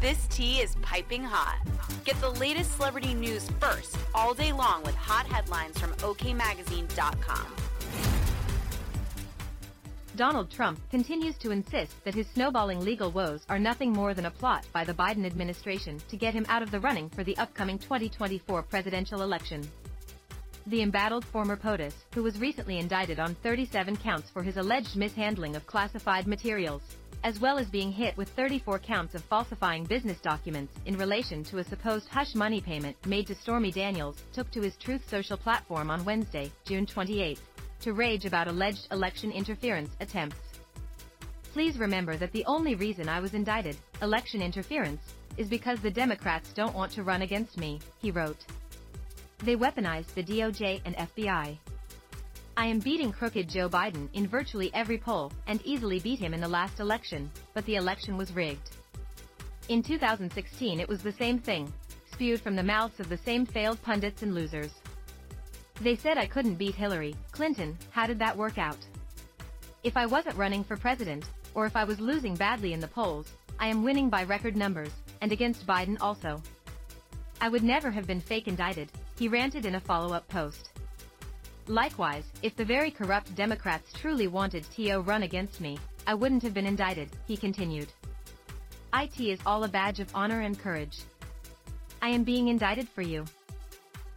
This tea is piping hot. Get the latest celebrity news first all day long with hot headlines from OKMagazine.com. Donald Trump continues to insist that his snowballing legal woes are nothing more than a plot by the Biden administration to get him out of the running for the upcoming 2024 presidential election. The embattled former POTUS, who was recently indicted on 37 counts for his alleged mishandling of classified materials, as well as being hit with 34 counts of falsifying business documents in relation to a supposed hush money payment made to Stormy Daniels, took to his Truth Social platform on Wednesday, June 28, to rage about alleged election interference attempts. Please remember that the only reason I was indicted, election interference, is because the Democrats don't want to run against me, he wrote. They weaponized the DOJ and FBI. I am beating crooked Joe Biden in virtually every poll and easily beat him in the last election, but the election was rigged. In 2016 it was the same thing, spewed from the mouths of the same failed pundits and losers. They said I couldn't beat Hillary Clinton, how did that work out? If I wasn't running for president, or if I was losing badly in the polls, I am winning by record numbers, and against Biden also. I would never have been fake indicted, he ranted in a follow-up post. Likewise, if the very corrupt Democrats truly wanted to run against me, I wouldn't have been indicted, he continued. IT is all a badge of honor and courage. I am being indicted for you.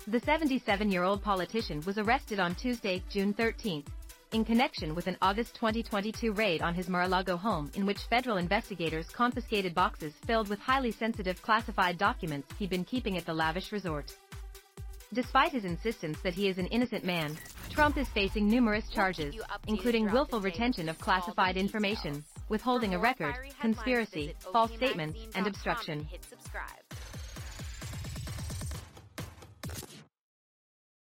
The 77-year-old politician was arrested on Tuesday, June 13, in connection with an August 2022 raid on his Mar-a-Lago home in which federal investigators confiscated boxes filled with highly sensitive classified documents he'd been keeping at the lavish resort. Despite his insistence that he is an innocent man, Trump is facing numerous charges, including willful retention of classified information, withholding a record, conspiracy, false statements, and obstruction.